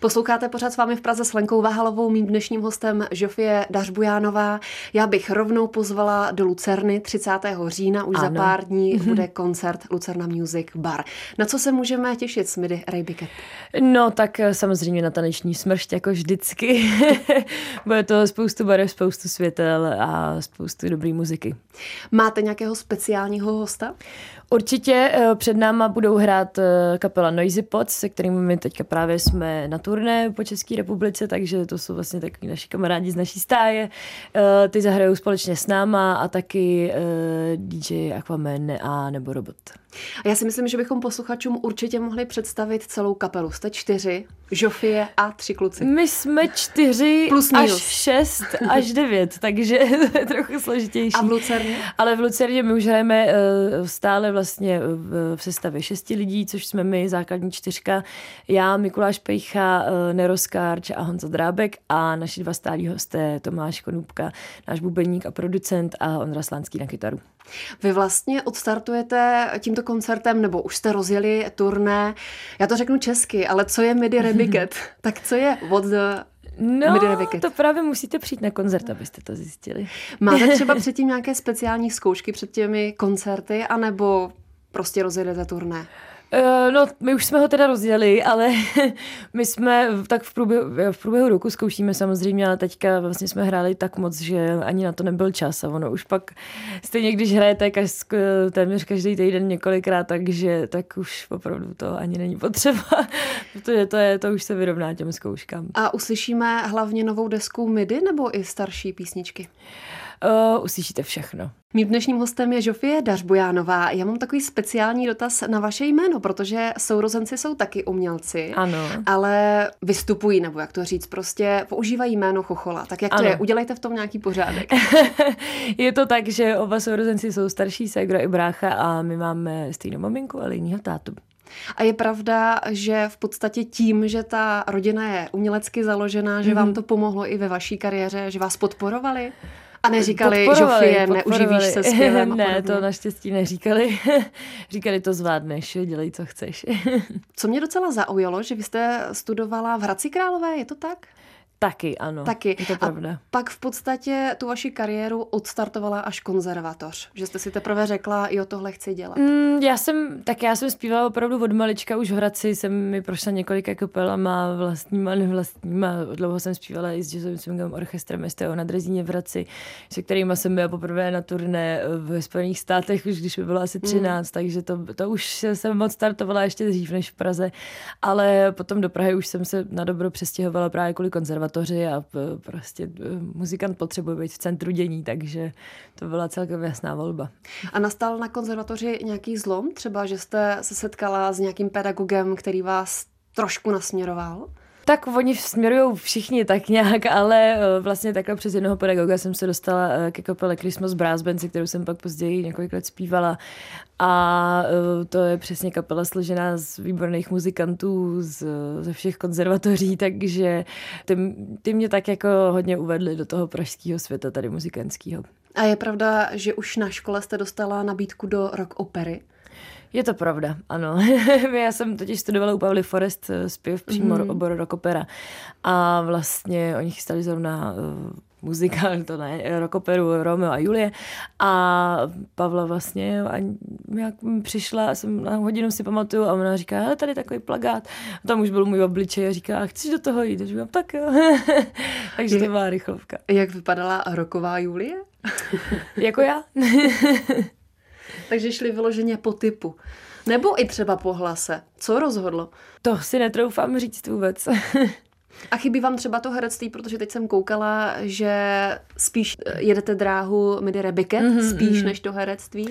Posloucháte pořád s vámi v Praze s Lenkou Vahalovou, mým dnešním hostem Žofie Dařbujánová. Já bych rovnou pozvala do Lucerny 30. října, už ano. za pár dní bude koncert Lucerna Music Bar. Na co se můžeme těšit s Midi Ray Bicket? No tak eh, samozřejmě na taneční smršť, jako vždycky. bude to spoustu barev, spoustu světel a spoustu dobré muziky. Máte nějakého speciálního hosta? Určitě eh, před náma budou hrát eh, kapela Noisy Pots, se kterými my teďka právě jsme na turné po České republice, takže to jsou vlastně takový naši kamarádi z naší stáje. Eh, ty zahrajou společně s náma a taky DJ Aquaman a nebo Robot. A já si myslím, že bychom posluchačům určitě mohli představit celou kapelu. Jste čtyři, Žofie a tři kluci. My jsme čtyři Plus až šest až devět, takže to je trochu složitější. A v Lucerně? Ale v Lucerně my už hrajeme stále vlastně v, v sestavě šesti lidí, což jsme my, základní čtyřka, já, Mikuláš Pejcha, eh, Neroskárč a Honza Drábek a naši dva stálí hosté Tomáš Konůbka, náš bubeník a producent a Ondra Slánský na kytaru. Vy vlastně odstartujete tímto koncertem, nebo už jste rozjeli turné, já to řeknu česky, ale co je Midi Rebiget? tak co je What the No, to právě musíte přijít na koncert, abyste to zjistili. Máte třeba předtím nějaké speciální zkoušky před těmi koncerty, anebo prostě rozjedete turné? Uh, no, my už jsme ho teda rozjeli, ale my jsme tak v průběhu, v průběhu roku zkoušíme samozřejmě, ale teďka vlastně jsme hráli tak moc, že ani na to nebyl čas a ono už pak stejně, když hrajete kaž, téměř každý týden několikrát, takže tak už opravdu to ani není potřeba, protože to, je, to už se vyrovná těm zkouškám. A uslyšíme hlavně novou desku MIDI nebo i starší písničky? Uh, uslyšíte všechno. Mým dnešním hostem je Žofie Dařbujánová. Já mám takový speciální dotaz na vaše jméno, protože sourozenci jsou taky umělci, ano. ale vystupují, nebo jak to říct, prostě používají jméno Chochola. Tak jak ano. to je? Udělejte v tom nějaký pořádek. je to tak, že oba sourozenci jsou starší, ségra i brácha a my máme stejnou maminku, ale jinýho tátu. A je pravda, že v podstatě tím, že ta rodina je umělecky založená, že mm-hmm. vám to pomohlo i ve vaší kariéře, že vás podporovali? A neříkali, Žofie, neuživíš se zpěvem Ne, to naštěstí neříkali. Říkali, to zvládneš, dělej, co chceš. co mě docela zaujalo, že vy jste studovala v Hradci Králové, je to tak? Taky, ano. Taky. Je to pravda. A pak v podstatě tu vaši kariéru odstartovala až konzervatoř. Že jste si teprve řekla, jo, tohle chci dělat. Mm, já jsem, tak já jsem zpívala opravdu od malička, už v Hradci jsem mi prošla několika kapelama, vlastníma, nevlastníma. Dlouho jsem zpívala i s jazzovým swingovým orchestrem STO na Drezíně v Hradci, se kterými jsem byla poprvé na turné v Spojených státech, už když by bylo asi 13, mm. takže to, to už jsem moc startovala ještě dřív než v Praze. Ale potom do Prahy už jsem se na dobro přestěhovala právě kvůli konzervatoři konzervatoři a prostě muzikant potřebuje být v centru dění, takže to byla celkem jasná volba. A nastal na konzervatoři nějaký zlom? Třeba, že jste se setkala s nějakým pedagogem, který vás trošku nasměroval? Tak oni směrují všichni tak nějak, ale eh, vlastně takhle přes jednoho pedagoga jsem se dostala eh, ke kapele Christmas Brass Band, kterou jsem pak později několik let zpívala. A eh, to je přesně kapela složená z výborných muzikantů z, ze všech konzervatoří, takže ty, ty mě tak jako hodně uvedly do toho pražského světa tady muzikantského. A je pravda, že už na škole jste dostala nabídku do rock opery? Je to pravda, ano. Já jsem totiž studovala u Pavly Forest eh, zpěv přímo mm. obor rockopera a vlastně oni chystali zrovna uh, muzikál, to ne, rockoperu Romeo a Julie a Pavla vlastně a jak přišla, jsem na hodinu si pamatuju a ona říká, hele, tady takový plagát. A tam už byl můj obličej a říká, a chceš do toho jít? A říkám, tak jo. Takže to byla rychlovka. Jak vypadala roková Julie? jako já. Takže šli vyloženě po typu. Nebo i třeba po hlase. Co rozhodlo? To si netroufám říct vůbec. A chybí vám třeba to herectví, protože teď jsem koukala, že spíš jedete dráhu Midi Rebike, mm-hmm, spíš mm-hmm. než to herectví.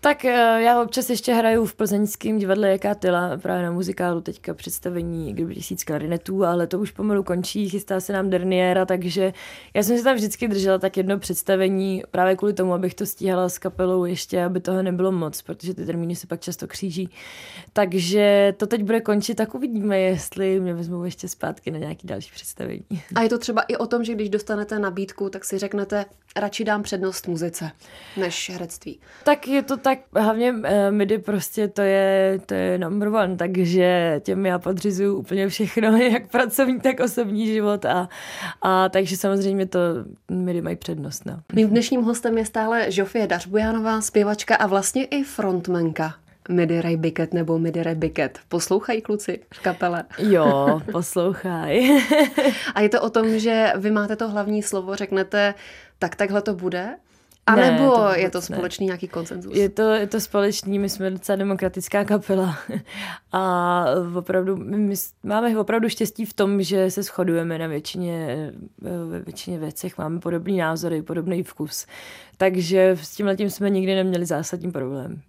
Tak eh, já občas ještě hraju v plzeňském divadle Jaká tyla, právě na muzikálu teďka představení kdyby tisíc klarinetů, ale to už pomalu končí, chystá se nám derniéra, takže já jsem si tam vždycky držela tak jedno představení právě kvůli tomu, abych to stíhala s kapelou ještě, aby toho nebylo moc, protože ty termíny se pak často kříží. Takže to teď bude končit, tak uvidíme, jestli mě vezmou ještě zpátky na nějaký další představení. A je to třeba i o tom, že když dostanete nabídku, tak si řeknete, radši dám přednost muzice než herectví. Tak je to tak hlavně uh, MIDI prostě to je, to je number one, takže těm já podřizuju úplně všechno, jak pracovní, tak osobní život a, a takže samozřejmě to MIDI mají přednost. No. Mým dnešním hostem je stále Žofie Dařbujánová, zpěvačka a vlastně i frontmanka. Midi Ray Bicket nebo Midi Ray Bicket. Poslouchají kluci v kapele? Jo, poslouchají. a je to o tom, že vy máte to hlavní slovo, řeknete, tak takhle to bude? A ne, nebo to je to společný ne. nějaký koncenzus? Je to, je to společný, my jsme docela demokratická kapela a opravdu, my máme opravdu štěstí v tom, že se shodujeme na většině, ve většině věcech, máme podobný názory, podobný vkus. Takže s tím letím jsme nikdy neměli zásadní problém.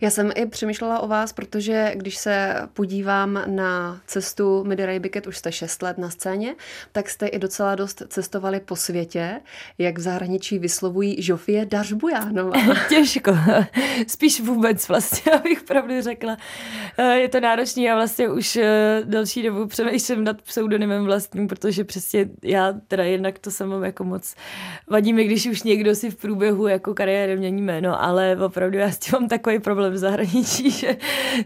Já jsem i přemýšlela o vás, protože když se podívám na cestu Midi Ray Bicket, už jste 6 let na scéně, tak jste i docela dost cestovali po světě, jak v zahraničí vyslovují Žofie Dařbujánová. Těžko. Spíš vůbec vlastně, abych pravdu řekla. Eh, je to náročný a vlastně už eh, další dobu přemýšlím nad pseudonymem vlastním, protože přesně já teda jednak to jsem jako moc vadí mi, když už někdo si v průběhu průběhu jako kariéry mění jméno, ale opravdu já s tím mám takový problém v zahraničí, že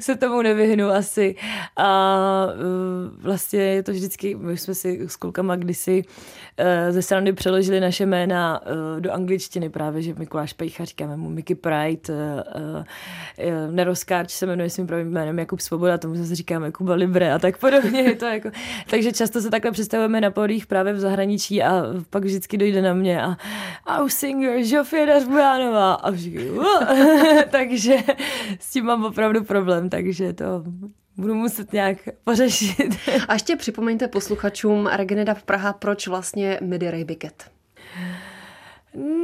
se tomu nevyhnu asi. A uh, vlastně je to vždycky, my jsme si s klukama kdysi uh, ze strany přeložili naše jména uh, do angličtiny právě, že Mikuláš Pejcha říkáme mu Mickey Pride, Neroskáč se jmenuje svým pravým jménem Jakub Svoboda, tomu zase říkáme Kuba Libre a tak podobně. Je to jako, takže často se takhle představujeme na podích právě v zahraničí a pak vždycky dojde na mě a a singer Sofie Bujánová. A všichni, takže s tím mám opravdu problém, takže to budu muset nějak pořešit. A ještě připomeňte posluchačům Regeneda v Praha, proč vlastně Midi Ray Bicket?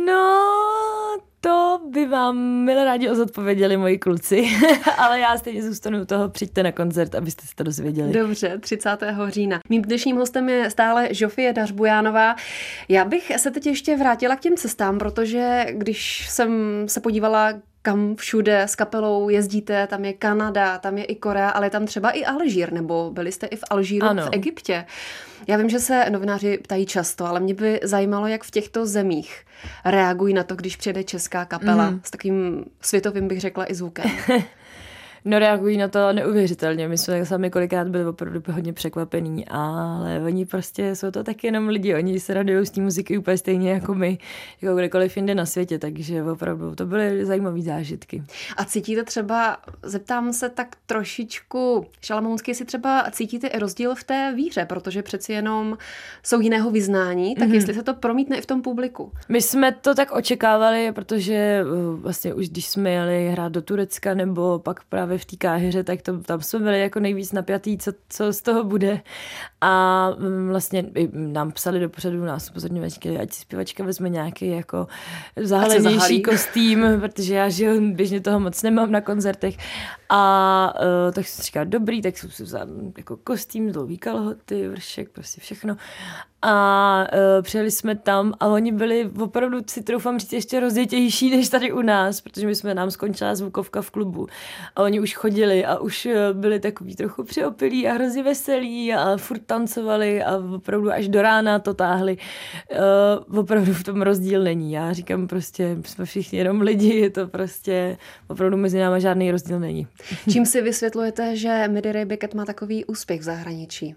No, to by vám milé rádi ozodpověděli moji kluci, ale já stejně zůstanu u toho, přijďte na koncert, abyste se to dozvěděli. Dobře, 30. října. Mým dnešním hostem je stále Žofie Dařbujánová. Já bych se teď ještě vrátila k těm cestám, protože když jsem se podívala, kam všude s kapelou jezdíte, tam je Kanada, tam je i Korea, ale tam třeba i Alžír, nebo byli jste i v Alžíru ano. v Egyptě. Já vím, že se novináři ptají často, ale mě by zajímalo, jak v těchto zemích reagují na to, když přijede česká kapela mm. s takým světovým, bych řekla, i zvukem. No reagují na to neuvěřitelně. My jsme sami kolikrát byli opravdu hodně překvapení, ale oni prostě jsou to taky jenom lidi. Oni se radují z té muziky úplně stejně jako my, jako kdekoliv jinde na světě, takže opravdu to byly zajímavé zážitky. A cítíte třeba, zeptám se tak trošičku šalamounsky, si třeba cítíte i rozdíl v té víře, protože přeci jenom jsou jiného vyznání, tak mm-hmm. jestli se to promítne i v tom publiku. My jsme to tak očekávali, protože uh, vlastně už když jsme jeli hrát do Turecka nebo pak právě právě v té káhyře, tak to, tam jsme byli jako nejvíc napjatý, co, co z toho bude. A mm, vlastně nám psali do pořadu nás upozorňovačky, ať si zpěvačka vezme nějaký jako zahalenější kostým, protože já že běžně toho moc nemám na koncertech. A uh, tak jsem říkala, dobrý, tak jsem si vzal jako kostým, dlouhý kalhoty, vršek, prostě všechno a uh, přijeli jsme tam a oni byli opravdu, si troufám říct, ještě rozjetější než tady u nás, protože my jsme nám skončila zvukovka v klubu a oni už chodili a už uh, byli takový trochu přiopilí a hrozně veselí a furt tancovali a opravdu až do rána to táhli. Uh, opravdu v tom rozdíl není. Já říkám prostě, jsme všichni jenom lidi, je to prostě, opravdu mezi náma žádný rozdíl není. Čím si vysvětlujete, že Midi Ray má takový úspěch v zahraničí?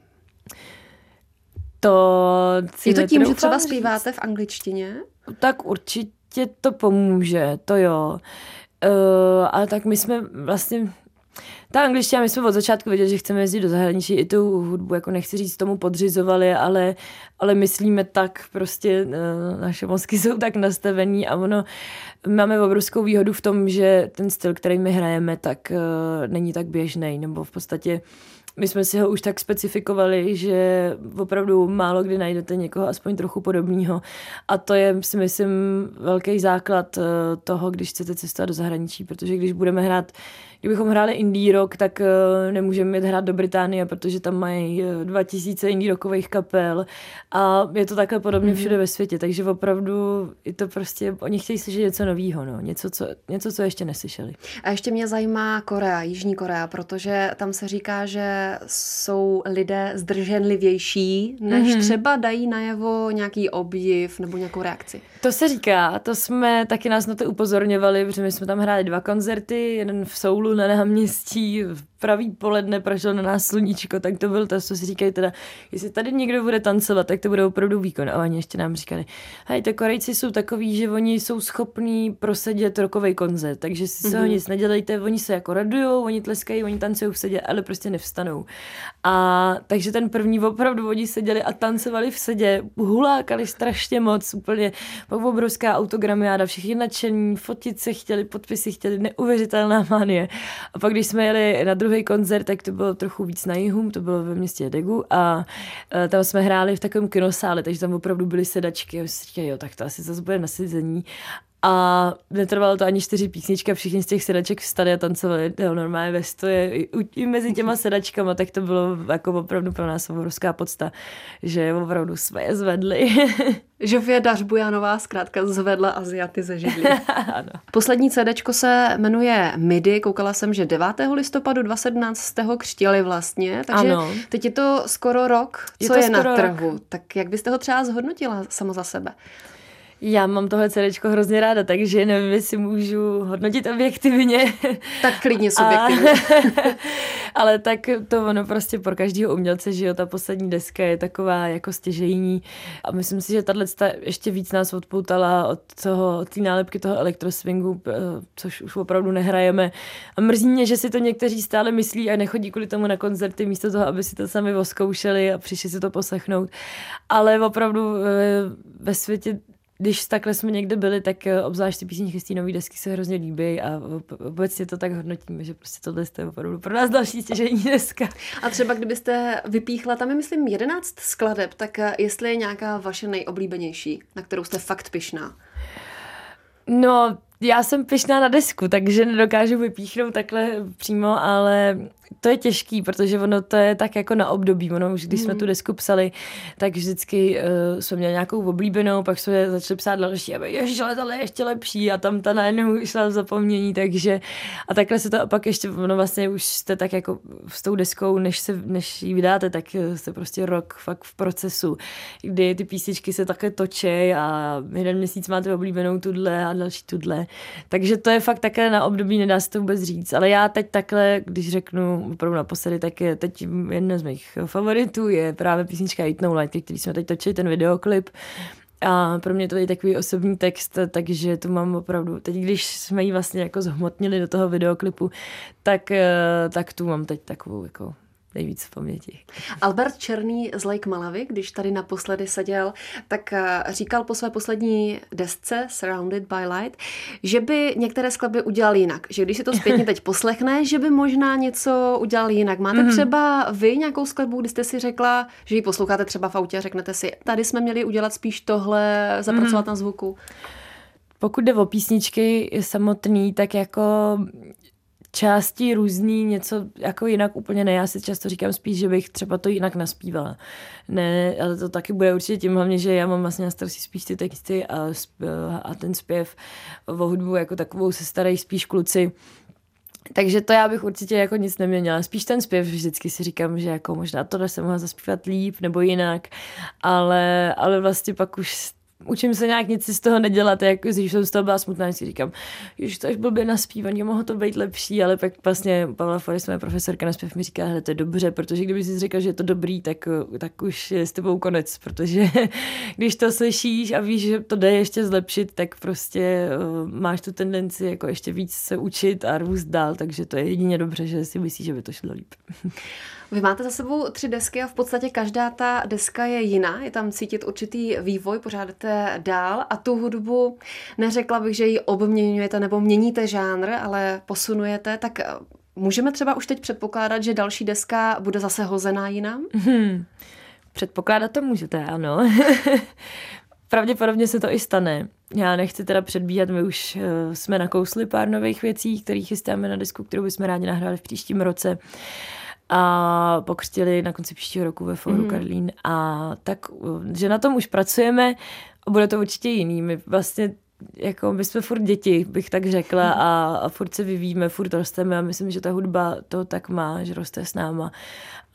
To Je to tím, že třeba zpíváte v angličtině? Tak určitě to pomůže, to jo. Uh, ale tak my jsme vlastně ta angličtina, my jsme od začátku věděli, že chceme jezdit do zahraničí, i tu hudbu, jako nechci říct, tomu podřizovali, ale, ale myslíme tak, prostě uh, naše mozky jsou tak nastavený a ono, máme obrovskou výhodu v tom, že ten styl, který my hrajeme, tak uh, není tak běžný, nebo v podstatě my jsme si ho už tak specifikovali, že opravdu málo kdy najdete někoho aspoň trochu podobného. A to je, si myslím, velký základ eh, toho, když chcete cestovat do zahraničí, protože když budeme hrát kdybychom hráli indie rock, tak uh, nemůžeme jít hrát do Británie, protože tam mají 2000 indie rockových kapel a je to takhle podobně mm-hmm. všude ve světě, takže opravdu je to prostě, oni chtějí slyšet něco nového, no. něco, co, něco, co ještě neslyšeli. A ještě mě zajímá Korea, Jižní Korea, protože tam se říká, že jsou lidé zdrženlivější, než mm-hmm. třeba dají najevo nějaký obdiv nebo nějakou reakci. To se říká, to jsme taky nás na to upozorňovali, protože my jsme tam hráli dva koncerty, jeden v Soulu na náměstí, pravý poledne prošlo na nás sluníčko, tak to byl to, co si říkají teda, jestli tady někdo bude tancovat, tak to bude opravdu výkon. A oni ještě nám říkali, hej, ty Korejci jsou takový, že oni jsou schopní prosedět rokový koncert, takže si se mm-hmm. ho nic nedělejte, oni se jako radujou, oni tleskají, oni tancují v sedě, ale prostě nevstanou. A takže ten první opravdu oni seděli a tancovali v sedě, hulákali strašně moc, úplně pak obrovská autogramiáda, všichni nadšení, fotit se chtěli, podpisy chtěli, neuvěřitelná manie. A pak když jsme jeli na druhý koncert, tak to bylo trochu víc na jihu, to bylo ve městě Degu a e, tam jsme hráli v takovém kinosále, takže tam opravdu byly sedačky a jo, tak to asi zase bude na sezení. A netrvalo to ani čtyři písničky a všichni z těch sedaček vstali a tancovali jo, normálně ve stoje i, i mezi těma sedačkama, tak to bylo jako opravdu pro nás obrovská podsta, že opravdu jsme je zvedli. Žofie Dařbujanová zkrátka zvedla Aziaty ze židlí. ano. Poslední CD se jmenuje MIDI. Koukala jsem, že 9. listopadu 2017 jste ho křtili vlastně, takže ano. teď je to skoro rok, co je, je na trhu. Rok. Tak jak byste ho třeba zhodnotila sama za sebe? Já mám tohle CD hrozně ráda, takže nevím, jestli můžu hodnotit objektivně. Tak klidně subjektivně. Ale tak to ono prostě pro každého umělce, že jo, ta poslední deska je taková jako stěžejní a myslím si, že tahle ještě víc nás odpoutala od toho, od té nálepky toho elektroswingu, eh, což už opravdu nehrajeme. A mrzí mě, že si to někteří stále myslí a nechodí kvůli tomu na koncerty místo toho, aby si to sami oskoušeli a přišli si to poslechnout. Ale opravdu eh, ve světě když takhle jsme někde byli, tak eh, obzvlášť ty písničky z té nové desky se hrozně líbí a obecně to tak hodnotíme, že prostě tohle je opravdu pro nás další stěžení deska. A třeba kdybyste vypíchla, tam je myslím 11 skladeb, tak eh, jestli je nějaká vaše nejoblíbenější, na kterou jste fakt pyšná? No, já jsem pyšná na desku, takže nedokážu vypíchnout takhle přímo, ale to je těžký, protože ono to je tak jako na období. Ono už když mm. jsme mhm. tu desku psali, tak vždycky uh, jsme měli nějakou oblíbenou, pak jsme začali psát další a ježiš, ale tohle je ještě lepší a tam ta najednou šla v zapomnění, takže a takhle se to a pak ještě, ono vlastně už jste tak jako s tou deskou, než, se, než ji vydáte, tak jste prostě rok fakt v procesu, kdy ty písničky se také točí a jeden měsíc máte oblíbenou tudle a další tudle. Takže to je fakt také na období, nedá se to vůbec říct. Ale já teď takhle, když řeknu opravdu naposledy, tak je teď jedna z mých favoritů je právě písnička Eat No Light, který jsme teď točili, ten videoklip. A pro mě to je takový osobní text, takže to mám opravdu, teď když jsme ji vlastně jako zhmotnili do toho videoklipu, tak, eh, tak tu mám teď takovou jako nejvíc v paměti. Albert Černý z Lake Malavy, když tady naposledy seděl, tak eh, říkal po své poslední desce Surrounded by Light, že by některé skladby udělal jinak. Že když si to zpětně teď poslechne, že by možná něco udělal jinak. Máte mm-hmm. třeba vy nějakou skladbu, kdy jste si řekla, že ji posloucháte třeba v autě a řeknete si, tady jsme měli udělat spíš tohle, zapracovat mm-hmm. na zvuku? Pokud jde o písničky samotný, tak jako části různý, něco jako jinak úplně ne. Já si často říkám spíš, že bych třeba to jinak naspívala. Ne, ale to taky bude určitě tím hlavně, že já mám vlastně na starosti spíš ty texty a, a ten zpěv o hudbu jako takovou se starají spíš kluci. Takže to já bych určitě jako nic neměnila. Spíš ten zpěv vždycky si říkám, že jako možná tohle jsem mohla zaspívat líp nebo jinak, ale, ale vlastně pak už učím se nějak nic z toho nedělat, jak když jsem z toho byla smutná, si říkám, že to až blbě naspívaný, mohlo to být lepší, ale pak vlastně Pavla Forest, moje profesorka na zpěv, mi říká, hele, to je dobře, protože kdyby si řekl, že je to dobrý, tak, tak už je s tebou konec, protože když to slyšíš a víš, že to jde ještě zlepšit, tak prostě uh, máš tu tendenci jako ještě víc se učit a růst dál, takže to je jedině dobře, že si myslíš, že by to šlo líp. Vy máte za sebou tři desky a v podstatě každá ta deska je jiná, je tam cítit určitý vývoj, pořádáte dál a tu hudbu neřekla bych, že ji obměňujete nebo měníte žánr, ale posunujete, tak eh, můžeme třeba už teď předpokládat, že další deska bude zase hozená jinam? Hmm. Předpokládat to můžete, ano. pravděpodobně se to i stane. Já nechci teda předbíhat, my už uh, jsme nakousli pár nových věcí, které chystáme na disku, kterou bychom rádi nahráli v příštím roce a pokřtili na konci příštího roku ve Fóru mm. Karlín a tak, že na tom už pracujeme a bude to určitě jiný. My vlastně jako my jsme furt děti, bych tak řekla a, a furt se vyvíjíme, furt rosteme a myslím, že ta hudba to tak má, že roste s náma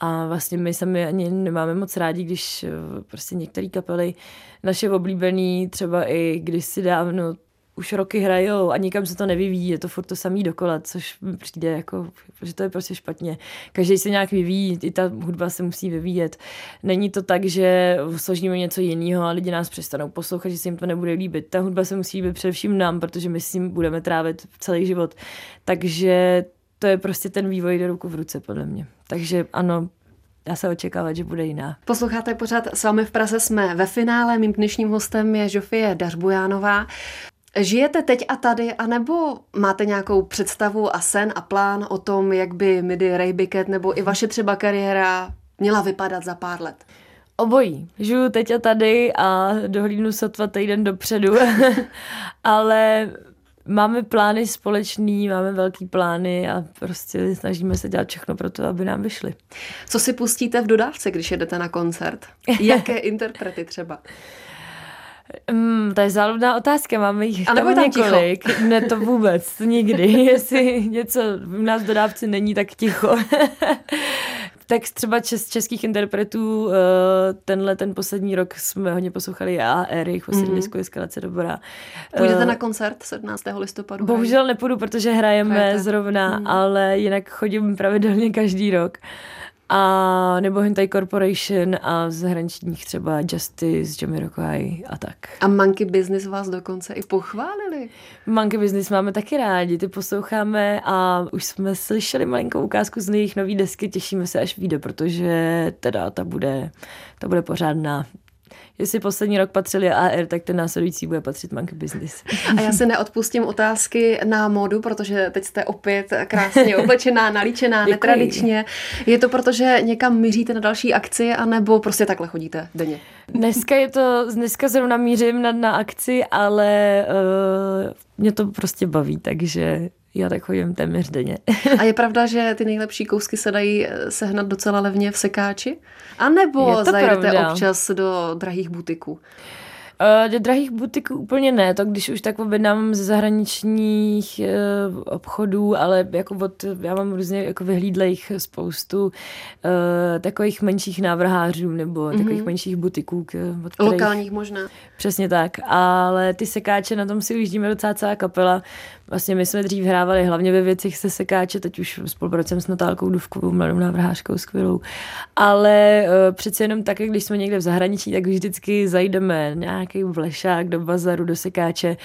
a vlastně my sami ani nemáme moc rádi, když eh, prostě některé kapely naše oblíbený třeba i když si dávno už roky hrajou a nikam se to nevyvíjí, je to furt to samý dokola, což mi přijde jako, že to je prostě špatně. Každý se nějak vyvíjí, i ta hudba se musí vyvíjet. Není to tak, že složíme něco jiného a lidi nás přestanou poslouchat, že se jim to nebude líbit. Ta hudba se musí líbit především nám, protože my s budeme trávit celý život. Takže to je prostě ten vývoj do ruku v ruce, podle mě. Takže ano, dá se očekávat, že bude jiná. Posloucháte pořád s vámi v Praze, jsme ve finále. Mým dnešním hostem je Žofie Dařbujánová. Žijete teď a tady, anebo máte nějakou představu a sen a plán o tom, jak by Midi Ray Bicket nebo i vaše třeba kariéra měla vypadat za pár let? Obojí. Žiju teď a tady a dohlídnu sotva týden dopředu, ale máme plány společný, máme velký plány a prostě snažíme se dělat všechno pro to, aby nám vyšly. Co si pustíte v dodávce, když jedete na koncert? Jaké interprety třeba? Um, to je záludná otázka, máme jich a tam několik. Ticho. Ne, to vůbec, nikdy. Jestli něco v nás dodávce není, tak ticho. tak třeba čes, českých interpretů uh, tenhle ten poslední rok jsme hodně poslouchali a Erik, poslední mm-hmm. disku je skalace dobrá. Půjdete uh, na koncert 17. listopadu? Bohužel nepůjdu, protože hrajeme Hrajete. zrovna, mm. ale jinak chodím pravidelně každý rok. Uh, a nebo Hentai Corporation a zahraničních třeba Justice, Jamiroquai a tak. A Monkey Business vás dokonce i pochválili. Monkey Business máme taky rádi, ty posloucháme a už jsme slyšeli malinkou ukázku z jejich nový desky, těšíme se, až vyjde, protože teda ta bude, ta bude pořádná jestli poslední rok patřili AR, tak ten následující bude patřit Monkey Business. A já se neodpustím otázky na módu, protože teď jste opět krásně oblečená, nalíčená, Děkuji. netradičně. Je to proto, že někam míříte na další akci, anebo prostě takhle chodíte denně? Dneska je to, dneska zrovna mířím na, na akci, ale uh, mě to prostě baví, takže já tak chodím téměř denně. A je pravda, že ty nejlepší kousky se dají eh, sehnat docela levně v sekáči? A nebo zajdete pravda. občas do drahých butiků? Uh, do drahých butiků úplně ne, to když už tak objednám ze zahraničních uh, obchodů, ale jako od, já mám různě jako vyhlídlejch spoustu uh, takových menších návrhářů nebo mm-hmm. takových menších butiků. Od kterých, Lokálních možná. Přesně tak, ale ty sekáče, na tom si ujíždíme docela celá kapela, Vlastně my jsme dřív hrávali hlavně ve věcech se sekáče, teď už spolupracujeme s Natálkou Duvkovou, mladou návrhářkou skvělou. Ale uh, přece jenom tak, když jsme někde v zahraničí, tak vždycky zajdeme nějaký vlešák do bazaru, do sekáče.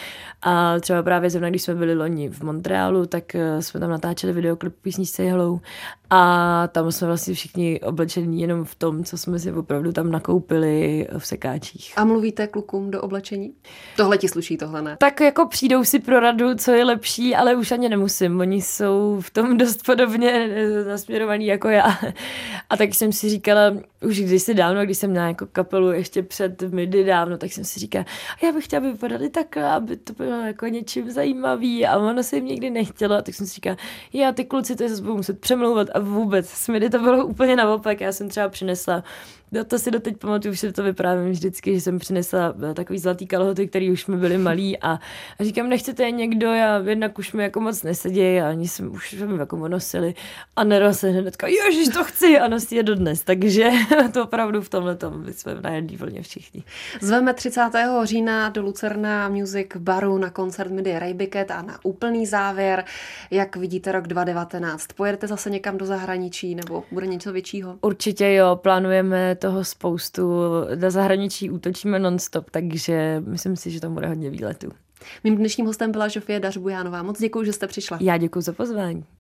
A třeba právě zrovna, když jsme byli loni v Montrealu, tak uh, jsme tam natáčeli videoklip písničce Hello. A tam jsme vlastně všichni oblečení jenom v tom, co jsme si opravdu tam nakoupili v sekáčích. A mluvíte klukům do oblečení? Tohle ti sluší, tohle ne? Tak jako přijdou si pro radu, co je lepší, ale už ani nemusím. Oni jsou v tom dost podobně eh, nasměrovaní jako já. A tak jsem si říkala, už když si dávno, když jsem měla jako kapelu ještě před midi dávno, tak jsem si říkala, já bych chtěla, aby vypadali takhle, aby to bylo jako něčím zajímavý a ono se jim nikdy nechtělo. Tak jsem si říkala, já ty kluci to zase budou muset přemlouvat a vůbec. S midi to bylo úplně naopak. Já jsem třeba přinesla No to si doteď pamatuju, už si to vyprávím vždycky, že jsem přinesla eh, takový zlatý kalhoty, který už mi byly malý a, a říkám, nechcete je někdo, já jednak už mi jako moc nesedí a ani jsem už jsem jako nosili a Nero se hnedka, ježiš, to chci a nosí je dodnes, takže to opravdu v tomhle tom jsme na jedný vlně všichni. Zveme 30. října do Lucerna Music Baru na koncert Midi Raybicket a na úplný závěr, jak vidíte rok 2019. Pojedete zase někam do zahraničí nebo bude něco většího? Určitě jo, plánujeme toho spoustu. Na zahraničí útočíme nonstop, takže myslím si, že tam bude hodně výletů. Mým dnešním hostem byla Žofie Dařbujánová. Moc děkuji, že jste přišla. Já děkuji za pozvání.